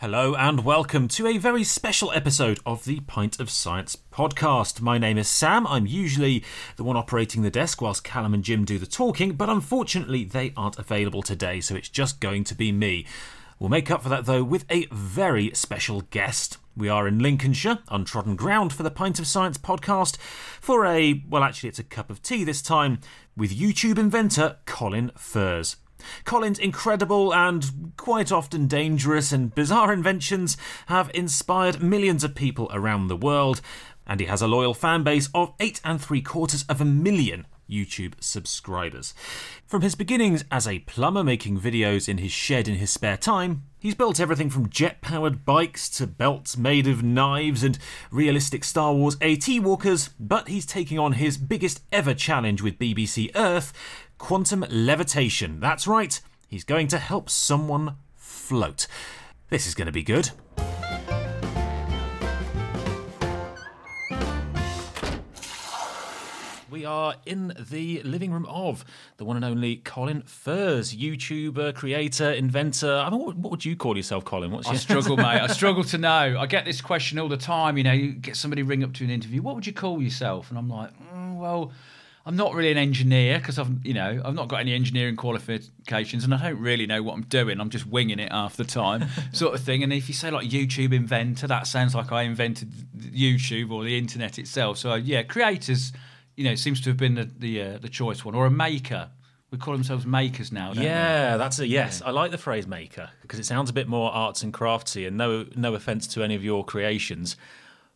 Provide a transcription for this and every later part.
Hello and welcome to a very special episode of the Pint of Science podcast. My name is Sam. I'm usually the one operating the desk whilst Callum and Jim do the talking, but unfortunately they aren't available today, so it's just going to be me. We'll make up for that though with a very special guest. We are in Lincolnshire, untrodden ground for the Pint of Science podcast, for a, well, actually, it's a cup of tea this time, with YouTube inventor Colin Furze. Colin's incredible and quite often dangerous and bizarre inventions have inspired millions of people around the world, and he has a loyal fan base of eight and three quarters of a million YouTube subscribers. From his beginnings as a plumber making videos in his shed in his spare time, he's built everything from jet powered bikes to belts made of knives and realistic Star Wars AT walkers, but he's taking on his biggest ever challenge with BBC Earth quantum levitation. That's right, he's going to help someone float. This is going to be good. We are in the living room of the one and only Colin Furze, YouTuber, creator, inventor. I mean, what, what would you call yourself, Colin? What's I your... struggle, mate. I struggle to know. I get this question all the time. You know, you get somebody ring up to an interview. What would you call yourself? And I'm like, mm, well, I'm not really an engineer because I've, you know, I've not got any engineering qualifications, and I don't really know what I'm doing. I'm just winging it half the time, sort of thing. And if you say like YouTube inventor, that sounds like I invented YouTube or the internet itself. So yeah, creators, you know, seems to have been the the, uh, the choice one, or a maker. We call themselves makers now. Don't Yeah, that's a yes. I like the phrase maker because it sounds a bit more arts and craftsy. And no, no offense to any of your creations,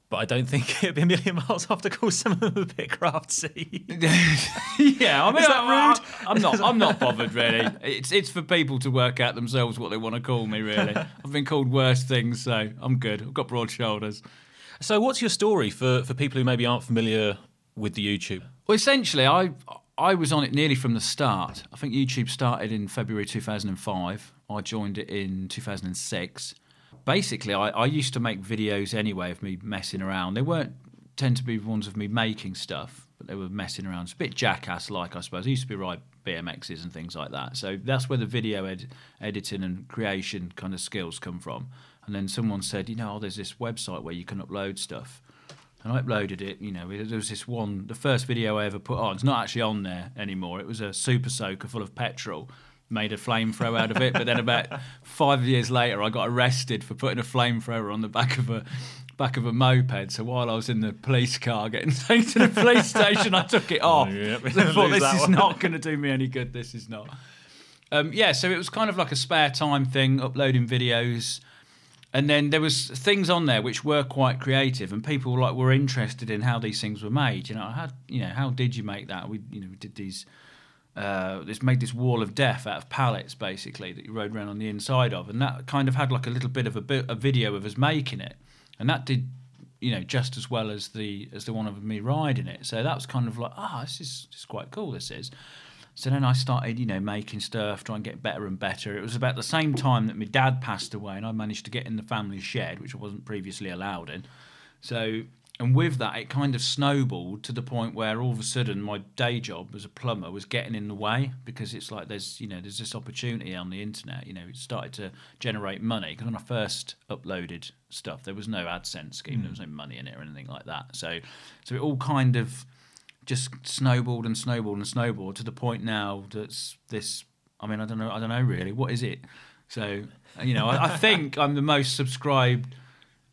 but I don't think it'd be a million miles off to call some of them a bit craftsy. yeah, I mean, Is that rude? I, am not. I'm not bothered really. It's it's for people to work out themselves what they want to call me. Really, I've been called worse things, so I'm good. I've got broad shoulders. so, what's your story for for people who maybe aren't familiar with the YouTube? Well, essentially, I I was on it nearly from the start. I think YouTube started in February 2005. I joined it in 2006. Basically, I, I used to make videos anyway of me messing around. They weren't tend to be ones of me making stuff, but they were messing around. It's a bit jackass like, I suppose. I used to be ride BMXs and things like that. So that's where the video ed- editing and creation kind of skills come from. And then someone said, you know, oh, there's this website where you can upload stuff. And I uploaded it, you know, there was this one, the first video I ever put on, it's not actually on there anymore. It was a super soaker full of petrol, made a flamethrower out of it. But then about five years later, I got arrested for putting a flamethrower on the back of a back of a moped. So while I was in the police car getting taken to the police station, I took it off. Yep. I thought, this is one." not going to do me any good. This is not. Um, yeah, so it was kind of like a spare time thing, uploading videos and then there was things on there which were quite creative and people like were interested in how these things were made. You know how you know how did you make that? We you know we did these uh, this made this wall of death out of pallets basically that you rode around on the inside of. And that kind of had like a little bit of a bit a video of us making it. And that did you know just as well as the as the one of me riding it. So that was kind of like ah this is this is quite cool this is so then I started, you know, making stuff, trying to get better and better. It was about the same time that my dad passed away, and I managed to get in the family shed, which I wasn't previously allowed in. So, and with that, it kind of snowballed to the point where all of a sudden my day job as a plumber was getting in the way because it's like there's, you know, there's this opportunity on the internet. You know, it started to generate money because when I first uploaded stuff, there was no AdSense scheme, there mm. was no money in it or anything like that. So, so it all kind of just snowballed and snowballed and snowballed to the point now that's this. I mean, I don't know. I don't know really. What is it? So you know, I, I think I'm the most subscribed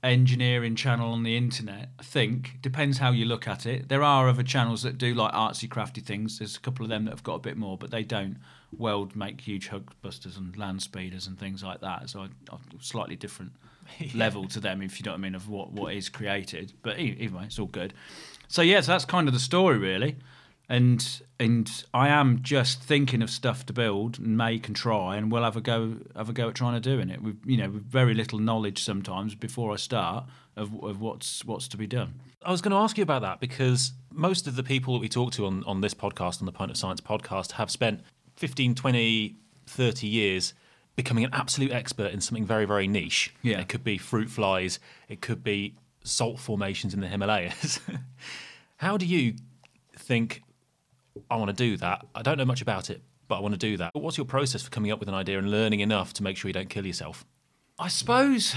engineering channel on the internet. I think depends how you look at it. There are other channels that do like artsy, crafty things. There's a couple of them that have got a bit more, but they don't weld make huge hug busters and land speeders and things like that. So I, I'm slightly different level to them, if you know what I mean, of what what is created. But e- either way, it's all good. So yeah, so that's kind of the story really. And and I am just thinking of stuff to build and make and try, and we'll have a go have a go at trying to doing it. With you know, with very little knowledge sometimes before I start of, of what's what's to be done. I was going to ask you about that because most of the people that we talk to on, on this podcast, on the Pint of Science podcast, have spent 15, 20, 30 years becoming an absolute expert in something very, very niche. Yeah. It could be fruit flies, it could be salt formations in the Himalayas. How do you think, I want to do that? I don't know much about it, but I want to do that. But what's your process for coming up with an idea and learning enough to make sure you don't kill yourself? I suppose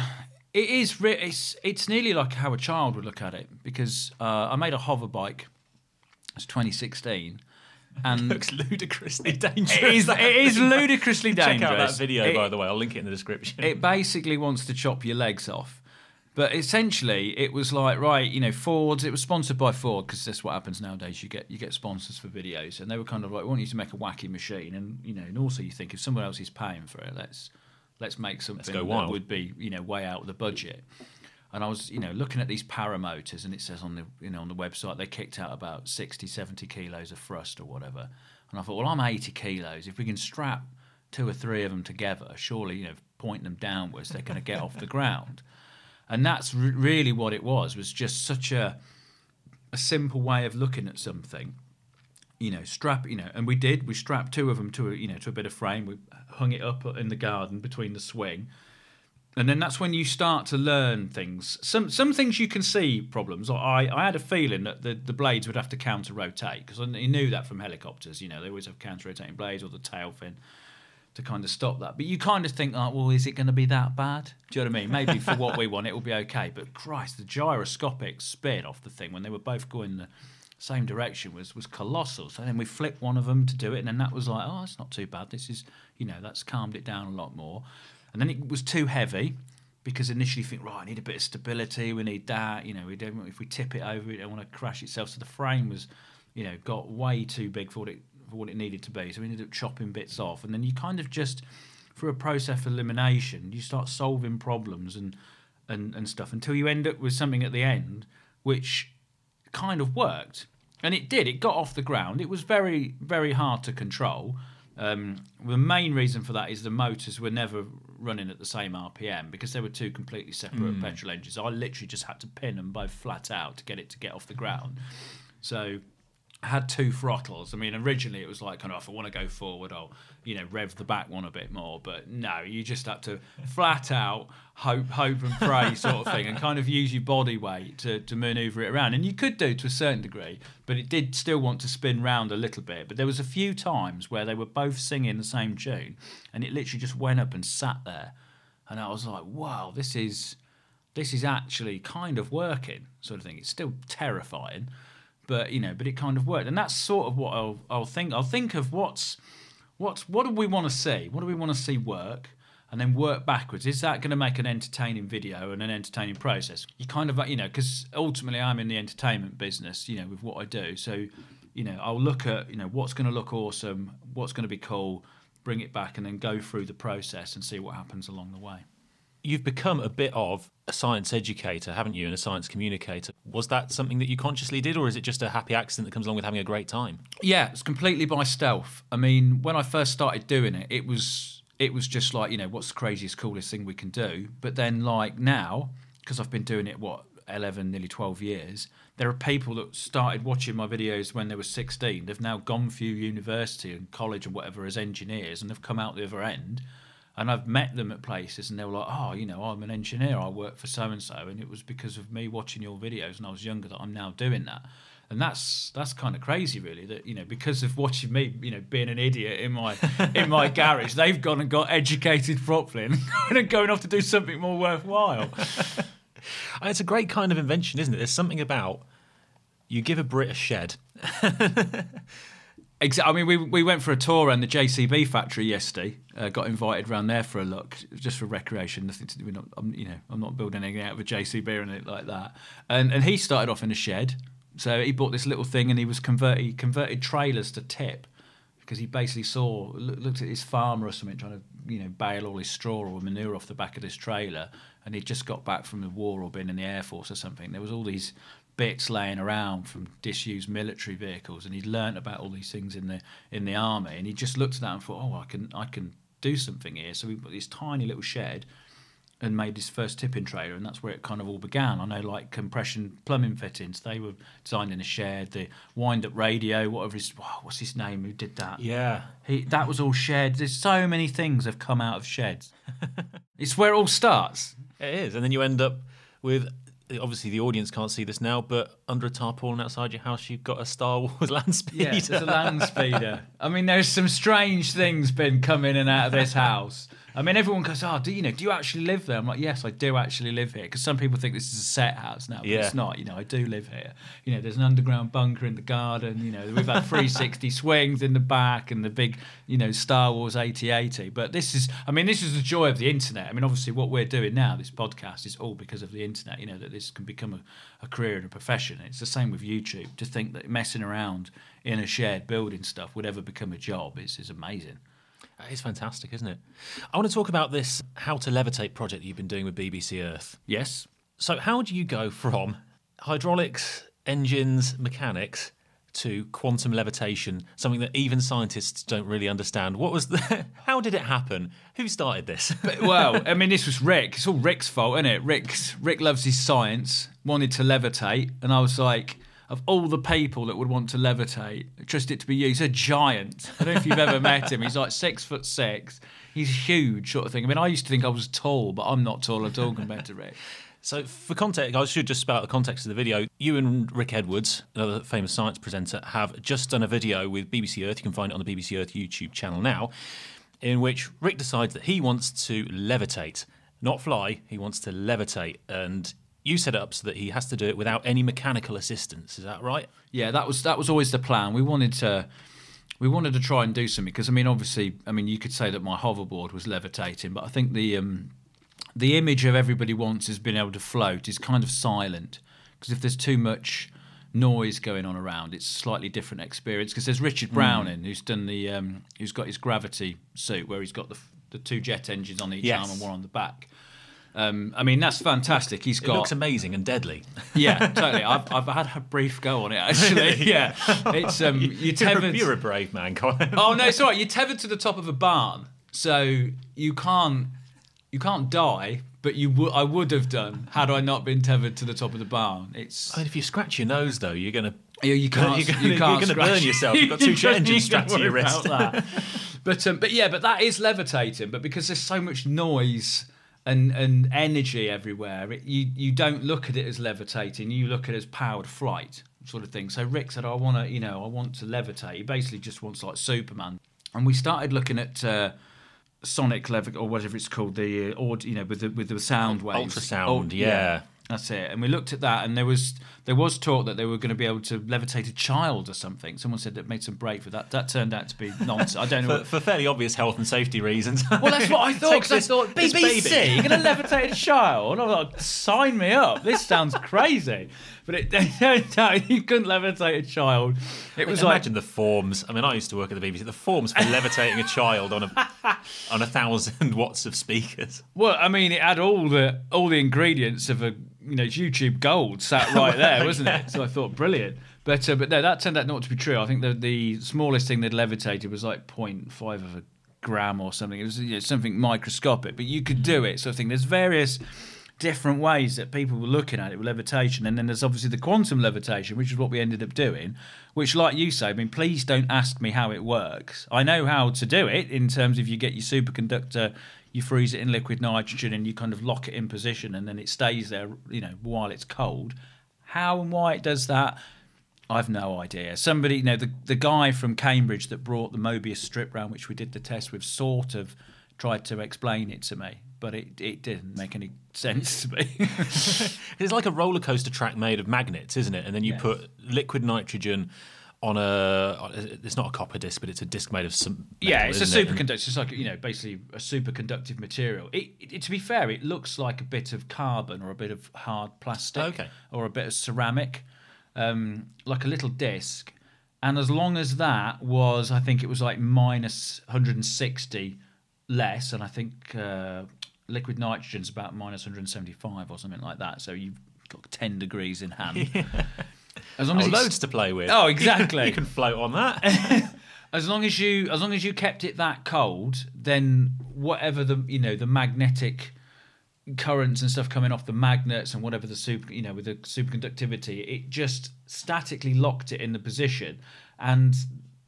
it is. Re- it's it's nearly like how a child would look at it because uh, I made a hover bike. It's 2016, and looks ludicrously dangerous. it is it is ludicrously dangerous. Check out that video, It- by the way. I'll link it in the description. it basically wants to chop your legs off. But essentially, it was like right, you know, Ford's. It was sponsored by Ford because that's what happens nowadays. You get you get sponsors for videos, and they were kind of like, "We want you to make a wacky machine," and you know, and also you think if someone else is paying for it, let's let's make something go that would be you know way out of the budget. And I was, you know, looking at these paramotors, and it says on the, you know, on the website they kicked out about 60, 70 kilos of thrust or whatever. And I thought, well, I'm 80 kilos. If we can strap two or three of them together, surely, you know, point them downwards, they're going to get off the ground. And that's re- really what it was. Was just such a a simple way of looking at something. You know, strap. You know, and we did. We strapped two of them to a, you know to a bit of frame. We hung it up in the garden between the swing and then that's when you start to learn things. Some some things you can see problems. I I had a feeling that the, the blades would have to counter rotate because I knew that from helicopters. You know, they always have counter rotating blades or the tail fin to kind of stop that. But you kind of think, like, well, is it going to be that bad? Do you know what I mean? Maybe for what we want, it will be okay. But Christ, the gyroscopic spin off the thing when they were both going the same direction was was colossal. So then we flipped one of them to do it, and then that was like, oh, it's not too bad. This is, you know, that's calmed it down a lot more. And then it was too heavy because initially you think, right, I need a bit of stability. We need that. You know, we don't. If we tip it over, we don't want to crash itself. So the frame was, you know, got way too big for what it for what it needed to be. So we ended up chopping bits off, and then you kind of just, through a process of elimination, you start solving problems and and and stuff until you end up with something at the end which kind of worked. And it did. It got off the ground. It was very, very hard to control. Um, the main reason for that is the motors were never running at the same RPM because they were two completely separate petrol engines. I literally just had to pin them both flat out to get it to get off the ground. So had two throttles. I mean, originally it was like kind of oh, if I want to go forward, I'll you know rev the back one a bit more. But no, you just have to flat out hope, hope and pray sort of thing, and kind of use your body weight to to manoeuvre it around. And you could do to a certain degree, but it did still want to spin round a little bit. But there was a few times where they were both singing the same tune, and it literally just went up and sat there, and I was like, wow, this is this is actually kind of working, sort of thing. It's still terrifying, but you know, but it kind of worked, and that's sort of what I'll I'll think. I'll think of what's what's what do we want to see? What do we want to see work? And then work backwards. Is that going to make an entertaining video and an entertaining process? You kind of, you know, because ultimately I'm in the entertainment business, you know, with what I do. So, you know, I'll look at, you know, what's going to look awesome, what's going to be cool, bring it back, and then go through the process and see what happens along the way. You've become a bit of a science educator, haven't you, and a science communicator. Was that something that you consciously did, or is it just a happy accident that comes along with having a great time? Yeah, it's completely by stealth. I mean, when I first started doing it, it was it was just like you know what's the craziest, coolest thing we can do. But then like now, because I've been doing it what eleven, nearly twelve years, there are people that started watching my videos when they were sixteen. They've now gone through university and college and whatever as engineers, and they've come out the other end. And I've met them at places, and they were like, "Oh, you know, I'm an engineer. I work for so and so, and it was because of me watching your videos when I was younger that I'm now doing that." and that's that's kind of crazy really that you know because of watching me you know being an idiot in my in my garage they've gone and got educated properly and going off to do something more worthwhile It's a great kind of invention, isn't it? There's something about you give a Brit a shed. Exa- I mean, we we went for a tour around the JCB factory yesterday. Uh, got invited round there for a look, just for recreation. Nothing to do. We're not, I'm, you know, I'm not building anything out of a JCB or anything like that. And and he started off in a shed. So he bought this little thing, and he was convert he converted trailers to tip because he basically saw looked at his farmer or something trying to you know bale all his straw or manure off the back of this trailer, and he'd just got back from the war or been in the air force or something. There was all these bits laying around from disused military vehicles, and he'd learnt about all these things in the in the army, and he just looked at that and thought, oh, I can I can do something here. So we put this tiny little shed and made this first tipping trailer, and that's where it kind of all began. I know, like compression plumbing fittings, they were designed in a shed. The wind-up radio, whatever his wow, what's his name, who did that? Yeah. He that was all sheds. There's so many things have come out of sheds. it's where it all starts. It is. And then you end up with obviously the audience can't see this now, but under a tarpaulin outside your house, you've got a Star Wars land speeder. Yeah, there's a land speeder. I mean, there's some strange things been coming in and out of this house. I mean, everyone goes, "Oh, do you know? Do you actually live there?" I'm like, "Yes, I do actually live here." Because some people think this is a set house now, but Yeah. it's not. You know, I do live here. You know, there's an underground bunker in the garden. You know, we've had 360 swings in the back and the big, you know, Star Wars AT-AT. But this is, I mean, this is the joy of the internet. I mean, obviously, what we're doing now, this podcast, is all because of the internet. You know, that this can become a, a career and a profession. It's the same with YouTube. To think that messing around in a shed building stuff would ever become a job is is amazing. That is fantastic, isn't it? I want to talk about this how to levitate project that you've been doing with BBC Earth. Yes. So, how do you go from hydraulics, engines, mechanics to quantum levitation, something that even scientists don't really understand? What was the. How did it happen? Who started this? well, I mean, this was Rick. It's all Rick's fault, isn't it? Rick's Rick loves his science. Wanted to levitate, and I was like, of all the people that would want to levitate, trust it to be you. He's a giant. I don't know if you've ever met him. He's like six foot six. He's huge, sort of thing. I mean, I used to think I was tall, but I'm not tall at all compared to Rick. So, for context, I should just spell out the context of the video. You and Rick Edwards, another famous science presenter, have just done a video with BBC Earth. You can find it on the BBC Earth YouTube channel now, in which Rick decides that he wants to levitate, not fly. He wants to levitate, and you set it up so that he has to do it without any mechanical assistance. Is that right? Yeah, that was that was always the plan. We wanted to we wanted to try and do something because I mean, obviously, I mean, you could say that my hoverboard was levitating, but I think the um, the image of everybody wants is being able to float is kind of silent because if there's too much noise going on around, it's a slightly different experience. Because there's Richard Browning who's done the um, who's got his gravity suit where he's got the the two jet engines on each Yes. arm and one on the back. Um, I mean, that's fantastic. He's got looks amazing and deadly. yeah, totally. I've, I've had a brief go on it actually. Yeah, it's um, you You're, a, tethered. you're a brave man, Colin. Oh no, it's all right. You're tethered to the top of a barn, so you can't you can't die. But you would I would have done had I not been tethered to the top of the barn. It's I mean, if you scratch your nose, though, you're going to. you, you can't you're gonna- you you're can't gonna burn yourself. You've got two engines strapped to your wrist. but um, but yeah, but that is levitating. But because there's so much noise and and energy everywhere, it, you you don't look at it as levitating. You look at it as powered flight sort of thing. So Rick said, I want to, you know, I want to levitate. He basically just wants like Superman. And we started looking at. Uh, Sonic levic or whatever it's called, the uh, aud- you know, with the with the sound waves, Ultrasound, Oh, yeah. That's it. And we looked at that, and there was there was talk that they were going to be able to levitate a child or something. Someone said that made some break for that. That turned out to be nonsense. I don't know. For, What, for fairly obvious health and safety reasons. well, that's what I thought. Take 'cause I thought BBC, you're going to levitate a child. I was like, sign me up. This sounds crazy. But it out you couldn't levitate a child. It was like Imagine the forms. I mean, I used to work at the BBC. The forms for levitating a child on a on a thousand watts of speakers. Well, I mean, it had all the all the ingredients of a you know YouTube gold sat right there, wasn't it? So I thought brilliant. But uh, but no, that turned out not to be true. I think the the smallest thing they'd levitated was like 0.5 of a gram or something. It was you know, something microscopic, but you could do it. So I think there's various different ways that people were looking at it with levitation, and then there's obviously the quantum levitation, which is what we ended up doing. Which, like you say, I mean, please don't ask me how it works. I know how to do it in terms of you get your superconductor, you freeze it in liquid nitrogen, and you kind of lock it in position, and then it stays there, you know, while it's cold. How and why it does that, I've no idea. Somebody, you know, the the guy from Cambridge that brought the Mobius strip round, which we did the test with, sort of tried to explain it to me, but it, it didn't make any sense to me. It's like a roller coaster track made of magnets, isn't it? And then you Yes. put liquid nitrogen on a. It's not a copper disc, but it's a disc made of some. yeah, it's a it? Superconductor. It's like you know, basically a superconductive material. It, it, to be fair, it looks like a bit of carbon or a bit of hard plastic, Okay. or a bit of ceramic, um, like a little disc. And as long as that was, I think it was like minus 160 less, and I think uh, liquid nitrogen's about minus 175 or something like that. So you've got 10 degrees in hand. As long Oh, as loads to play with. Oh, exactly. you can float on that. as long as you as long as you kept it that cold, then whatever the you know the magnetic currents and stuff coming off the magnets and whatever the super you know with the superconductivity, it just statically locked it in the position. And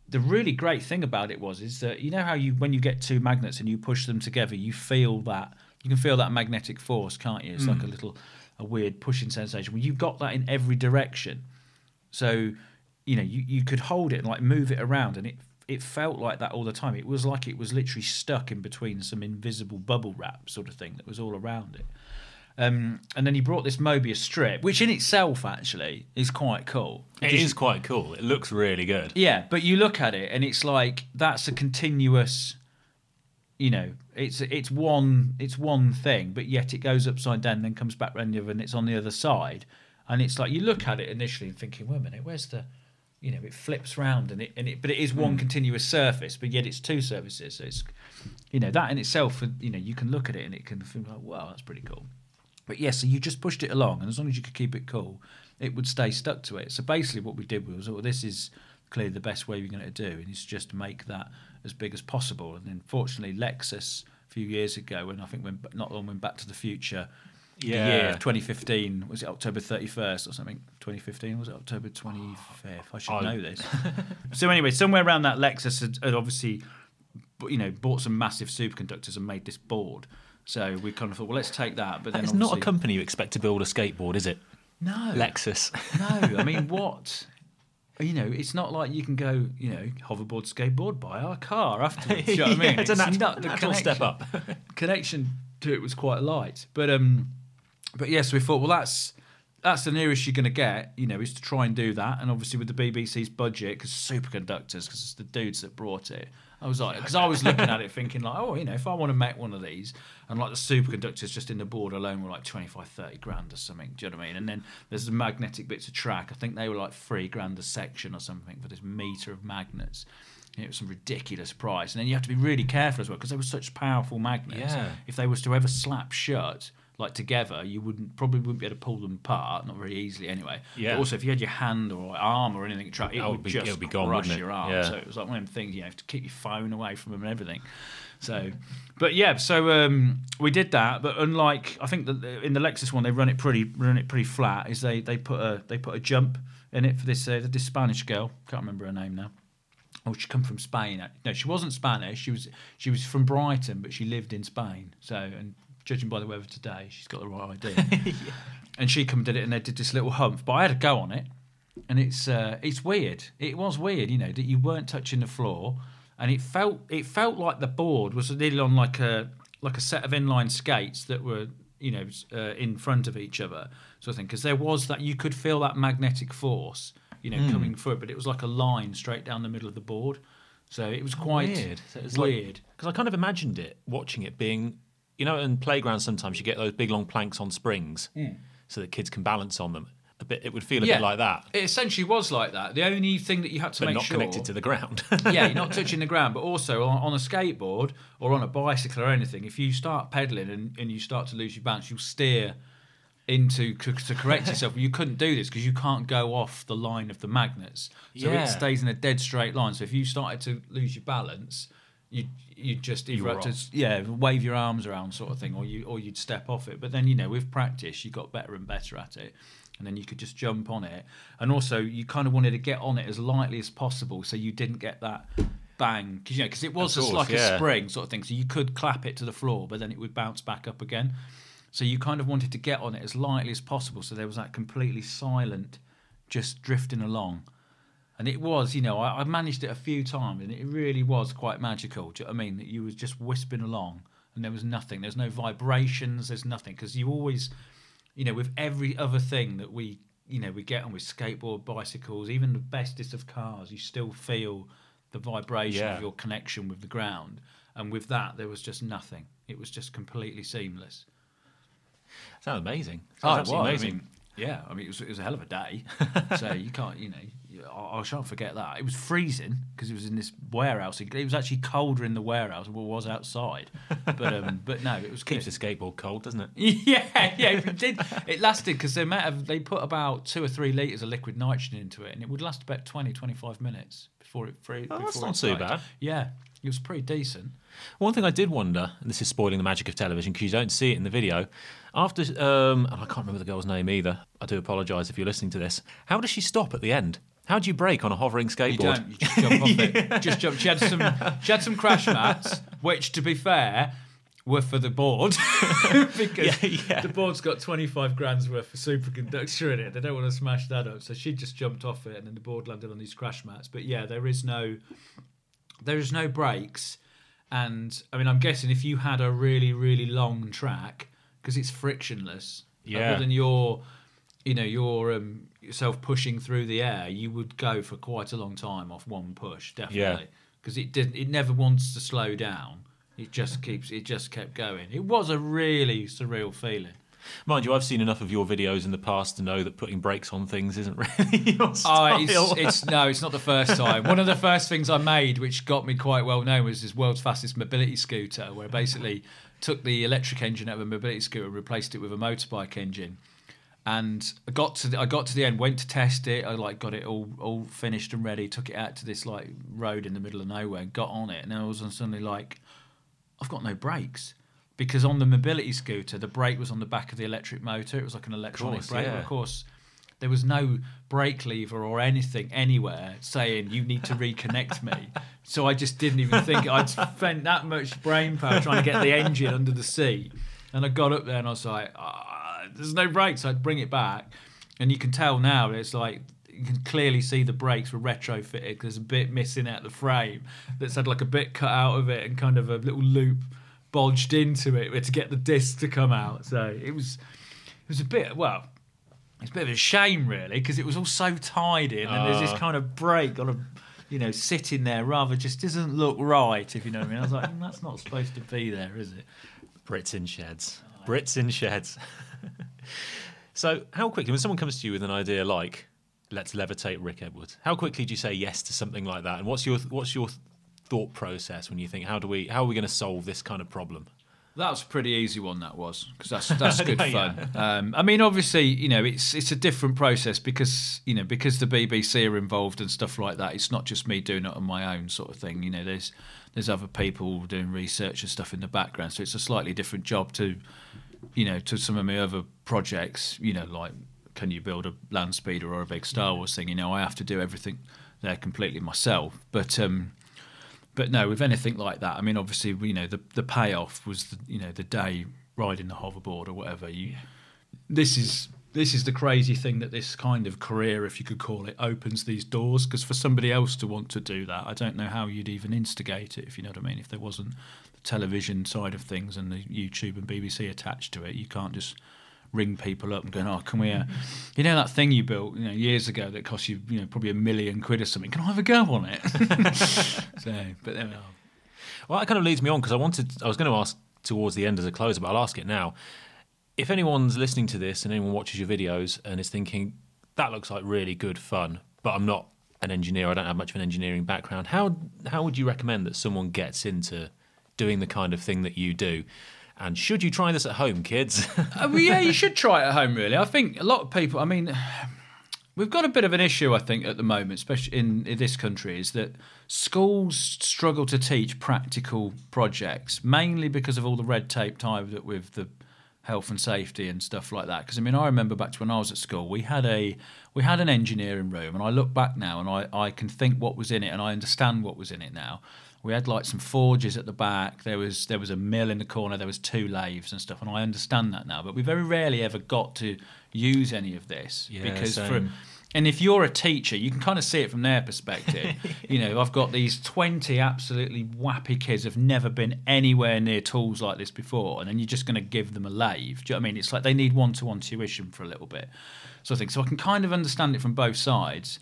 the really great thing about it was is that you know how you when you get two magnets and you push them together, you feel that you can feel that magnetic force, can't you? It's like a little a weird pushing sensation. Well, you've got that in every direction. So, you know, you, you could hold it and like move it around and it it felt like that all the time. It was like it was literally stuck in between some invisible bubble wrap sort of thing that was all around it. Um, and then he brought this Mobius strip, which in itself actually is quite cool. It is quite cool. It looks really good. Yeah, but you look at it and it's like that's a continuous you know, it's it's one it's one thing, but yet it goes upside down, then comes back round the other, and it's on the other side. And it's like you look at it initially and thinking, wait a minute, where's the you know, it flips round and it and it but it is one hmm. continuous surface, but yet it's two surfaces. So it's you know, that in itself you know, you can look at it and it can feel like, wow, that's pretty cool. But yes, so you just pushed it along, and as long as you could keep it cool, it would stay stuck to it. So basically, what we did was, well, this is clearly the best way we're going to do, and it's just to make that as big as possible. And then, fortunately, Lexus a few years ago, when I think when not long went Back to the Future, the Yeah. year 2015 was it October 31st or something? 2015 was it October 25th? I should I- know this. so anyway, somewhere around that, Lexus had, had obviously, you know, bought some massive superconductors and made this board. So we kind of thought, well, let's take that. But then It's not a company you expect to build a skateboard, is it? no, Lexus. no. I mean, what? You know, it's not like you can go, you know, hoverboard, skateboard, buy our car afterwards. Do you know what I Yeah, mean? it's a nat- not natural step up. connection to it was quite light, but um, but yes, we thought, well, that's that's the nearest you're going to get. You know, is to try and do that, and obviously with the BBC's budget, because superconductors, because it's the dudes that brought it. I was like, because I was looking at it thinking like, oh, you know, if I want to make one of these, and like the superconductors just in the board alone were like 25, 30 grand or something. Do you know what I mean? And then there's the magnetic bits of track. I think they were like three grand a section or something for this meter of magnets. And it was some ridiculous price. And then you have to be really careful as well because they were such powerful magnets. Yeah. If they was to ever slap shut, like together, you wouldn't probably wouldn't be able to pull them apart, not very easily anyway. Yeah. But also, if you had your hand or arm or anything, tra- it would would be- just be gone, crush it? your arm. Yeah. So it was like one of them things you have to keep your phone away from them and everything. So, but yeah, so um, we did that. But unlike, I think that in the Lexus one, they run it pretty run it pretty flat. Is they they put a they put a jump in it for this uh, this Spanish girl. Can't remember her name now. Oh, she come from Spain. No, she wasn't Spanish. She was she was from Brighton, but she lived in Spain. So, and judging by the weather today, she's got the right idea. And she come and did it, and they did this little hump. But I had to go on it, and it's uh, it's weird. It was weird, you know, that you weren't touching the floor, and it felt it felt like the board was nearly on like a like a set of inline skates that were you know uh, in front of each other sort of thing. Because there was that you could feel that magnetic force, you know, coming through it, but it was like a line straight down the middle of the board. So it was quite weird. So it's like- weird. Because I kind of imagined it, watching it being, you know, in playgrounds sometimes you get those big long planks on springs so that kids can balance on them. A bit, it would feel a bit like that, It essentially was like that. The only thing that you had to but make not sure connected to the ground. yeah, you're not touching the ground, but also on, on a skateboard or on a bicycle or anything, if you start pedaling and, and you start to lose your balance, you'll steer into c- to correct yourself. You couldn't do this because you can't go off the line of the magnets, so Yeah. it stays in a dead straight line. So if you started to lose your balance, you you just either had to yeah wave your arms around sort of thing, or you or you'd step off it. But then you know with practice, you got better and better at it. And then you could just jump on it, and also you kind of wanted to get on it as lightly as possible, so you didn't get that bang because you know because it was Of just like yeah. a spring sort of thing. So you could clap it to the floor, but then it would bounce back up again. So you kind of wanted to get on it as lightly as possible, so there was that completely silent, just drifting along. And it was, you know, I, I managed it a few times, and it really was quite magical. Do you know what I mean? That you was just whispering along, and there was nothing. There's no vibrations. There's nothing because you always, you know, with every other thing that we, you know, we get on with skateboard, bicycles, even the bestest of cars, you still feel the vibration Yeah. of your connection with the ground. And with that, there was just nothing. It was just completely seamless. Sounds amazing. Oh, Sounds it absolutely was. I amazing. mean, yeah, I mean, it was, it was a hell of a day. so you can't, you know, I, I shan't forget that. It was freezing because it was in this warehouse. It, it was actually colder in the warehouse than it was outside. But um, but no, it was Keeps the skateboard cold, doesn't it? Yeah, yeah, it did. It lasted because they might have they put about two or three liters of liquid nitrogen into it, and it would last about 20, 25 minutes before it free. Oh, that's not too bad. Yeah, it was pretty decent. One thing I did wonder, and this is spoiling the magic of television because you don't see it in the video. After, um, and I can't remember the girl's name either. I do apologise if you're listening to this. How does she stop at the end? How do you brake on a hovering You skateboard? don't. You just jump off it. Just jump. She had some. She had some crash mats, which, to be fair, were for the board because Yeah, yeah. the board's got twenty five grand's worth of superconductor in it. They don't want to smash that up, so she just jumped off it, and then the board landed on these crash mats. But yeah, there is no. there is no brakes, and I mean, I'm guessing if you had a really really long track because it's frictionless, Yeah. other than your, you know, your um, yourself pushing through the air, you would go for quite a long time off one push, definitely, because it didn't, it never wants to slow down. It just keeps, it just kept going. It was a really surreal feeling. Mind you, I've seen enough of your videos in the past to know that putting brakes on things isn't really your Oh, style. it's, it's no, it's not the first time. One of the first things I made, which got me quite well known, was this world's fastest mobility scooter, where I basically took the electric engine out of a mobility scooter, and replaced it with a motorbike engine, and I got to the, I got to the end, went to test it. I like got it all all finished and ready. Took it out to this like road in the middle of nowhere, got on it, and I was suddenly like, I've got no brakes. Because on the mobility scooter, the brake was on the back of the electric motor. It was like an electronic course, brake. yeah. Of course, there was no brake lever or anything anywhere saying you need to reconnect me. So I just didn't even think I'd spent that much brain power trying to get the engine under the seat. And I got up there and I was like, ah, there's no brakes. I'd bring it back. And you can tell now it's like you can clearly see the brakes were retrofitted. There's a bit missing out the frame that's had like a bit cut out of it and kind of a little loop bodged into it to get the disc to come out. So it was it was a bit well it's a bit of a shame really because it was all so tied in and there's this kind of break on a you know sitting there rather just doesn't look right if you know what I mean I was like "Mm, that's not supposed to be there is it Brits in sheds. Brits in sheds. so, how quickly, when someone comes to you with an idea like, let's levitate Rick Edwards, how quickly do you say yes to something like that? And what's your what's your thought process when you think, how do we how are we going to solve this kind of problem? That was a pretty easy one. That was because that's that's good Yeah. fun. Um, I mean, obviously, you know, it's it's a different process because you know because the BBC are involved and stuff like that. It's not just me doing it on my own sort of thing. You know, there's there's other people doing research and stuff in the background, so it's a slightly different job to you know to some of my other projects. You know, like can you build a land speeder or a big Star Wars thing? You know, I have to do everything there completely myself. But um, but no, with anything like that, I mean, obviously, you know, the the payoff was the you know the day riding the hoverboard or whatever. You, this is this is the crazy thing that this kind of career, if you could call it, opens these doors. Because for somebody else to want to do that, I don't know how you'd even instigate it, if you know what I mean. If there wasn't the television side of things and the YouTube and BBC attached to it, you can't just ring people up and go, "Oh, can we? Uh, you know that thing you built, you know, years ago that cost you, you know, probably a million quid or something. Can I have a go on it?" so, but there we are. Well, that kind of leads me on because I wanted, I was going to ask towards the end as a closer, but I'll ask it now. If anyone's listening to this and anyone watches your videos and is thinking, that looks like really good fun, but I'm not an engineer, I don't have much of an engineering background, how, how would you recommend that someone gets into doing the kind of thing that you do? And should you try this at home, kids? Uh, well, yeah, you should try it at home. Really, I think a lot of people. I mean, we've got a bit of an issue. I think at the moment, especially in, in this country, is that schools struggle to teach practical projects mainly because of all the red tape tied up with the health and safety and stuff like that. Because I mean, I remember back to when I was at school, we had a we had an engineering room, and I look back now and I, I can think what was in it, and I understand what was in it now. We had like some forges at the back. There was there was a mill in the corner. There was two lathes and stuff, and I understand that now. But we very rarely ever got to use any of this Yeah, because for same. And if you're a teacher, you can kind of see it from their perspective. you know, I've got these 20 absolutely wappy kids who've never been anywhere near tools like this before, and then you're just going to give them a lathe. Do you know what I mean? It's like they need one to one tuition for a little bit. So I think, so I can kind of understand it from both sides.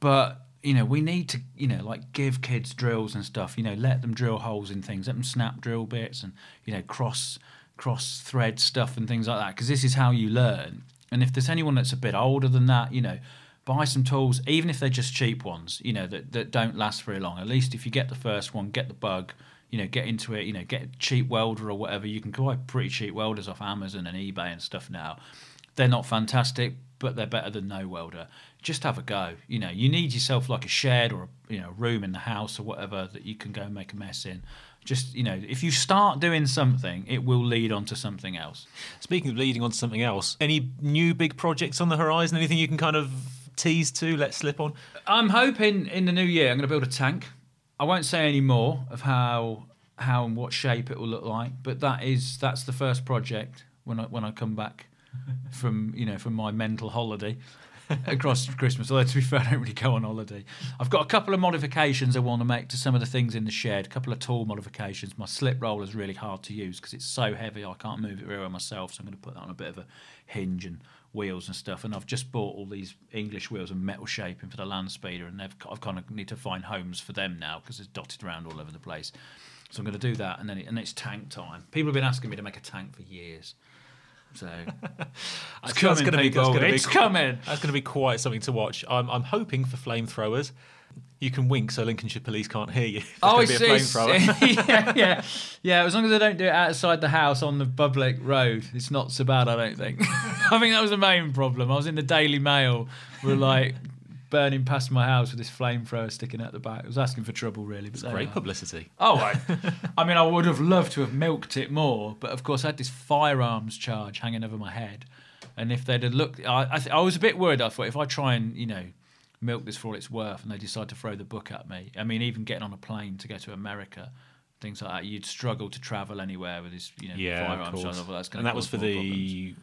But, you know, we need to, you know, like give kids drills and stuff, you know, let them drill holes in things, let them snap drill bits and, you know, cross cross thread stuff and things like that because this is how you learn. And if there's anyone that's a bit older than that, you know, buy some tools, even if they're just cheap ones, you know, that, that don't last very long. At least if you get the first one, get the bug, you know, get into it, you know, get a cheap welder or whatever. You can buy pretty cheap welders off Amazon and eBay and stuff now. They're not fantastic, but they're better than no welder. Just have a go. You know, you need yourself like a shed or a you know room in the house or whatever that you can go and make a mess in. Just you know, if you start doing something, it will lead on to something else. Speaking of leading on to something else, any new big projects on the horizon? Anything you can kind of tease to, let slip on? I'm hoping in the new year I'm going to build a tank. I won't say any more of how how and what shape it will look like, but that is that's the first project when I when I come back from you know from my mental holiday. across Christmas. Although to be fair, I don't really go on holiday. I've got a couple of modifications I want to make to some of the things in the shed. A couple of tool modifications. My slip roller is really hard to use because it's so heavy. I can't move it very well myself. So I'm going to put that on a bit of a hinge and wheels and stuff. And I've just bought all these English wheels and metal shaping for the land speeder, and I've kind of need to find homes for them now because it's dotted around all over the place. So I'm going to do that, and then it, and it's tank time. People have been asking me to make a tank for years. So it's coming, gonna be- people. gonna it's coming. That's going to be quite something to watch. I'm, I'm hoping for flamethrowers. You can wink so Lincolnshire police can't hear you. There's Oh, it's, be a flamethrower. yeah, yeah, yeah. As long as I don't do it outside the house on the public road, it's not so bad. I don't think. I think that was the main problem. I was in the Daily Mail, with like burning past my house with this flamethrower sticking out the back. I was asking for trouble, really. But Great publicity. Oh, I, I mean, I would have loved to have milked it more, but of course, I had this firearms charge hanging over my head. And if they'd have looked, I, I, th- I was a bit worried. I thought if I try and, you know, milk this for all it's worth and they decide to throw the book at me, I mean, even getting on a plane to go to America, things like that, you'd struggle to travel anywhere with this, you know, Yeah, firearms course. I that's And that was for the problems.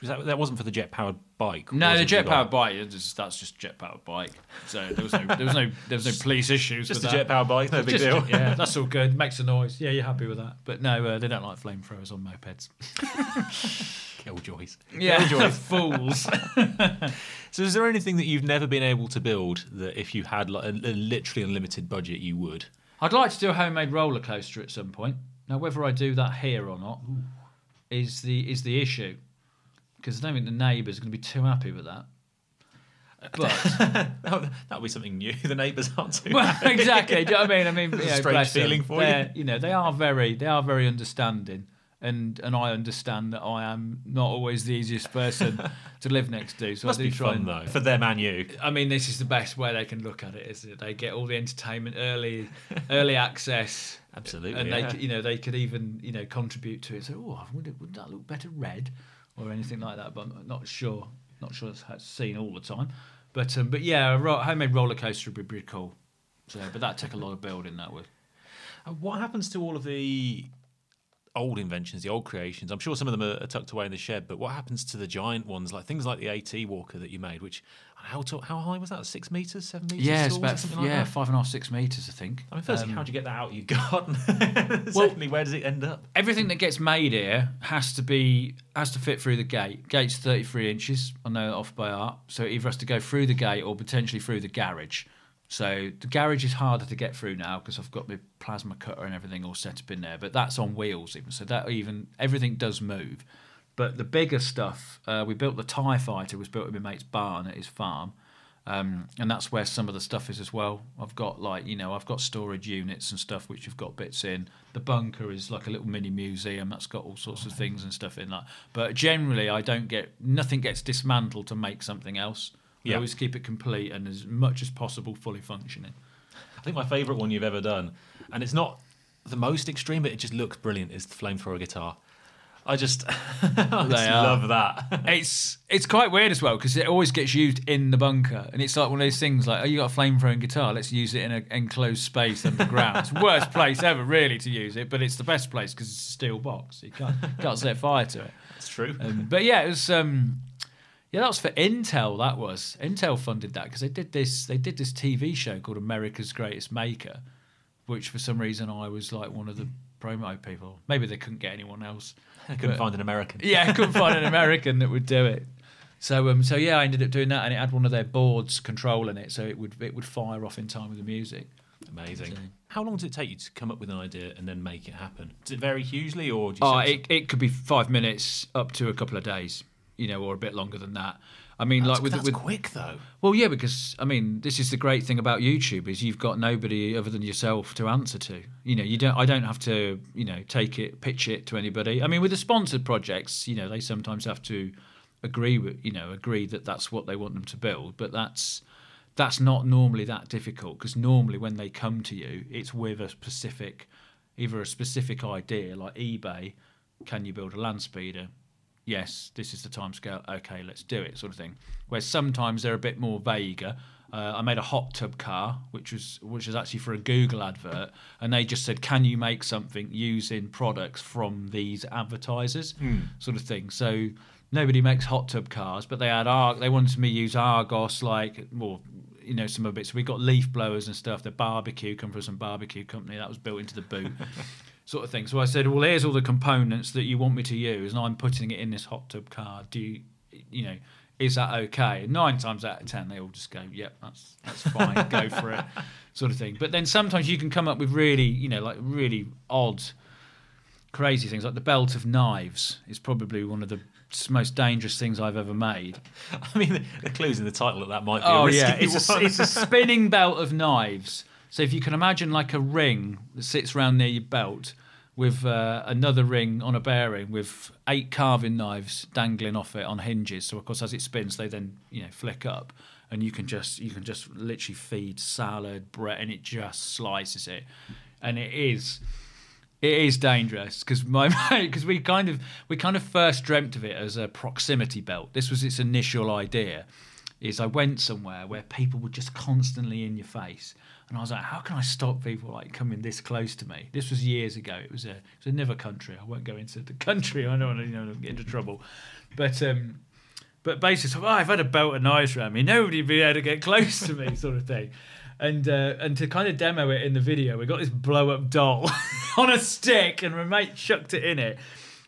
Was that, that wasn't for the jet powered bike. No, the jet powered bike. it's just- That's just jet powered bike. So there was no, there was no, there was no police issues. Just with a that. jet powered bike, no big Just- deal. Yeah, that's all good. Makes a noise. Yeah, you're happy with that. But no, uh, they don't like flamethrowers on mopeds. Killjoys. Yeah, Killjoys. fools. So, is there anything that you've never been able to build that if you had like a, a literally unlimited budget, you would? I'd like to do a homemade roller coaster at some point. Now, whether I do that here or not is the is the issue because I don't think the neighbours are going to be too happy with that. But that would be something new. The neighbours aren't too. well, exactly. Do you know what I mean? I mean, you know, strange bless them. feeling for They're- you. You know, they are very they are very understanding. And, and I understand that I am not always the easiest person to live next to. So Must I do be try fun and, though for them and you. I mean, this is the best way they can look at it, is that they get all the entertainment early, early access, Absolutely, and yeah. they, you know, they could even, you know, contribute to it. So, oh, wouldn't, would that look better red, or anything like that? But I'm not sure. Not sure it's seen all the time, but um, but yeah, a ro- homemade roller coaster would be pretty cool. So, but that took a lot of building. That would. Uh, What happens to all of the old inventions, the old creations? I'm sure some of them are, are tucked away in the shed, but what happens to the giant ones, like things like the AT Walker that you made? Which how tall, how high was that? Six meters, seven meters? Yeah, tall? About something like yeah that? five and a half six meters, I think. I mean, firstly, Um, how'd you get that out of your garden? Secondly, where does it end up? everything that gets made here has to be has to fit through the gate. Gate's thirty three inches. I know that off by heart. So it either has to go through the gate or potentially through the garage. So the garage is harder to get through now because I've got my plasma cutter and everything all set up in there. But that's on wheels even. So that even everything does move. But the bigger stuff, uh, we built the Tie Fighter. Was built in my mate's barn at his farm. Um, and that's where some of the stuff is as well. I've got like you know I've got storage units and stuff which have got bits in. The bunker is like a little mini museum that's got all sorts of things and stuff in that. But generally, I don't get nothing gets dismantled to make something else. Yeah. always keep it complete and as much as possible fully functioning. I think my favourite one you've ever done, and it's not the most extreme, but it just looks brilliant, is the flamethrower guitar. I just, I just love that. It's it's quite weird as well because it always gets used in the bunker, and it's like one of those things like, oh, you got a flamethrowing guitar, let's use it in an enclosed space underground. it's the worst place ever, really, to use it, but it's the best place because it's a steel box. You can't can't set fire to it. It's true. Um, but yeah, it was. Um, yeah, that was for Intel. That was Intel funded that because they did this. They did this TV show called America's Greatest Maker, which for some reason I was like one of the promo people. Maybe they couldn't get anyone else. I couldn't but- find an American. Yeah, I couldn't find an American that would do it. So um, so yeah, I ended up doing that, and it had one of their boards controlling it, so it would it would fire off in time with the music. Amazing. So- How long does it take you to come up with an idea and then make it happen? Does it vary hugely, or do you Oh, it, it could be five minutes up to a couple of days, you know, or a bit longer than that. I mean, that's, like with that's with quick though. Well, yeah, because I mean, this is the great thing about YouTube is you've got nobody other than yourself to answer to. You know, you don't. I don't have to, you know, take it, pitch it to anybody. I mean, with the sponsored projects, you know, they sometimes have to agree with, you know, agree that that's what they want them to build. But that's that's not normally that difficult because normally when they come to you, it's with a specific, either a specific idea like eBay. Can you build a land speeder? Yes, this is the time scale. Okay, let's do it, sort of thing. Where sometimes they're a bit more vaguer. Uh, I made a hot tub car, which was which was actually for a Google advert, and they just said, "Can you make something using products from these advertisers?" Sort of thing. So nobody makes hot tub cars, but they had Arg. They wanted me to use Argos, like well, you know, some of it. So we got leaf blowers and stuff. The barbecue come from some barbecue company that was built into the boot. Sort of thing. So I said, "Well, here's all the components that you want me to use, and I'm putting it in this hot tub car. Do you, you know, is that okay? And nine times out of ten, they all just go, "Yep, that's that's fine, go for it," sort of thing. But then sometimes you can come up with really, you know, like really odd, crazy things. Like the belt of knives is probably one of the most dangerous things I've ever made. I mean, the, the clues in the title that that might be. a Oh yeah, it's a, it's a spinning belt of knives. So if you can imagine like a ring that sits around near your belt with uh, another ring on a bearing with eight carving knives dangling off it on hinges. So of course as it spins, they then you know flick up, and you can just you can just literally feed salad, bread, and it just slices it, and it is. It is dangerous because my because we kind of we kind of first dreamt of it as a proximity belt. This was its initial idea. Is I went somewhere where people were just constantly in your face, and I was like, how can I stop people like coming this close to me? This was years ago. It was a it was another country. I won't go into the country. I don't want to you know get into trouble, but um, but basically, oh, I've had a belt of knives around me. Nobody'd be able to get close to me, sort of thing. And uh, and to kind of demo it in the video, we got this blow up doll on a stick, and my mate chucked it in it.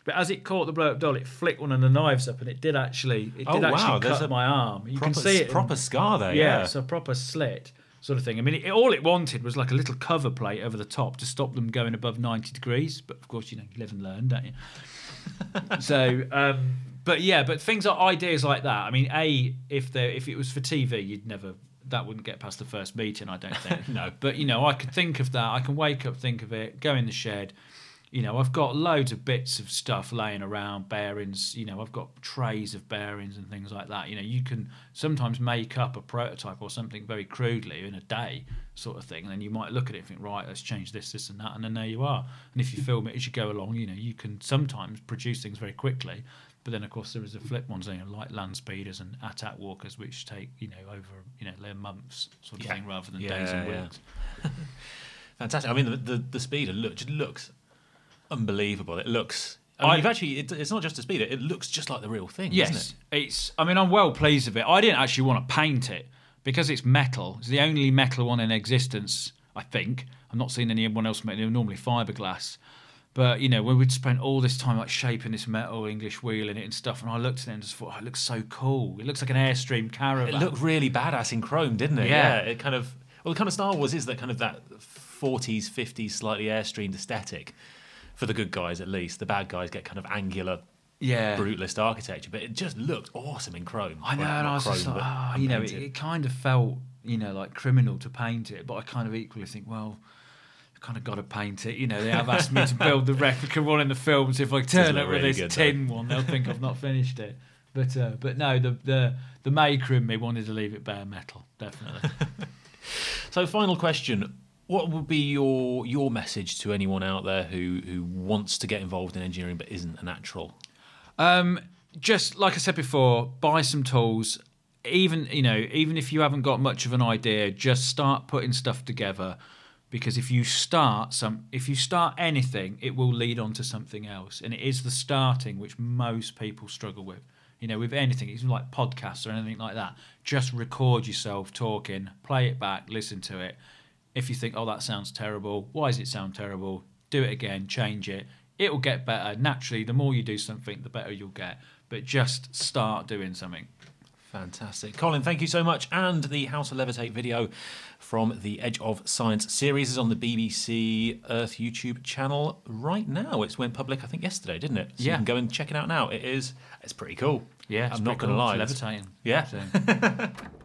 But as it caught the blow up doll, it flicked one of the knives up, and it did actually it Oh, did wow, actually there's cut a my arm. You proper, can see it. proper scar there. yeah, Yeah. so a proper slit sort of thing. I mean, it, all it wanted was like a little cover plate over the top to stop them going above 90 degrees. But of course, you know, you live and learn, don't you? so, um, but yeah, but things are ideas like that. I mean, a if there if it was for TV, you'd never that wouldn't get past the first meeting. I don't think. No. But you know, I could think of that. I can wake up, think of it, go in the shed. You know, mm. I've got loads of bits of stuff laying around, bearings. You know, I've got trays of bearings and things like that. You know, you can sometimes make up a prototype or something very crudely in a day, sort of thing. And then you might look at it and think, right, let's change this, this, and that, and then there you are. And if you film it as you go along, you know, you can sometimes produce things very quickly. But then, of course, there is the flip ones, you know, like land speeders and attack walkers, which take you know over you know their months sort of Yeah. thing rather than Yeah, days and yeah. weeks. Fantastic. I mean, the the, the speeder look just looks unbelievable. It looks. I I- mean, you've actually. It, it's not just a speeder. It looks just like the real thing. Yes, Isn't it? it's. I mean, I'm well pleased with it. I didn't actually want to paint it because it's metal. It's the only metal one in existence. I think. I'm not seeing anyone else make it. Normally fiberglass. But you know, when we'd spent all this time like shaping this metal English wheel in it and stuff, and I looked at it and just thought, oh, it looks so cool. It looks like an Airstream caravan. It looked really badass in chrome, didn't it? Yeah. It kind of. Well, the kind of Star Wars is that kind of that 40s, 50s, slightly airstreamed aesthetic. For the good guys, at least, the bad guys get kind of angular, yeah, brutalist architecture. But it just looked awesome in chrome. I know, Well, and I was just like, ah, you know, it, it kind of felt, you know, like criminal to paint it, but I kind of equally think, well, I kind of got to paint it. You know, they have asked me to build the replica one in the films. If I turn up with this tin one, they'll think I've not finished it. But uh, but no, the the the maker in me wanted to leave it bare metal, definitely. So, final question: What would be your your message to anyone out there who who wants to get involved in engineering but isn't a natural? Um, just like I said before, buy some tools. Even you know, even if you haven't got much of an idea, just start putting stuff together. Because if you start some, if you start anything, it will lead on to something else, and it is the starting which most people struggle with. You know, with anything, even like podcasts or anything like that, just record yourself talking, play it back, listen to it. If you think, oh, that sounds terrible, why does it sound terrible? Do it again, change it. It will get better. Naturally, the more you do something, the better you'll get. But just start doing something. Fantastic. Colin, thank you so much. And the How to Levitate video from the Edge of Science series is on the BBC Earth YouTube channel right now. It went public, I think, yesterday, didn't it? So Yeah. you can go and check it out now. It is, it's pretty cool. Yeah, I'm not going to lie. It's It's- levitating. Yeah.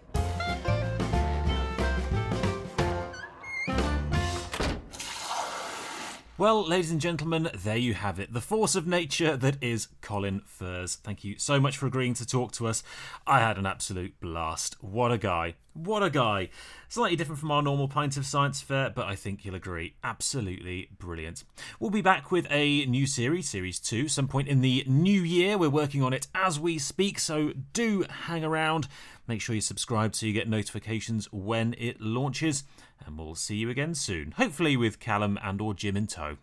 Well, ladies and gentlemen, there you have it. The force of nature that is Colin Furze. Thank you so much for agreeing to talk to us. I had an absolute blast. What a guy. What a guy. Slightly different from our normal pint of science fare, but I think you'll agree. Absolutely brilliant. We'll be back with a new series, Series 2, some point in the new year. We're working on it as we speak, so do hang around. Make sure you subscribe so you get notifications when it launches, and we'll see you again soon. Hopefully with Callum and or Jim in tow.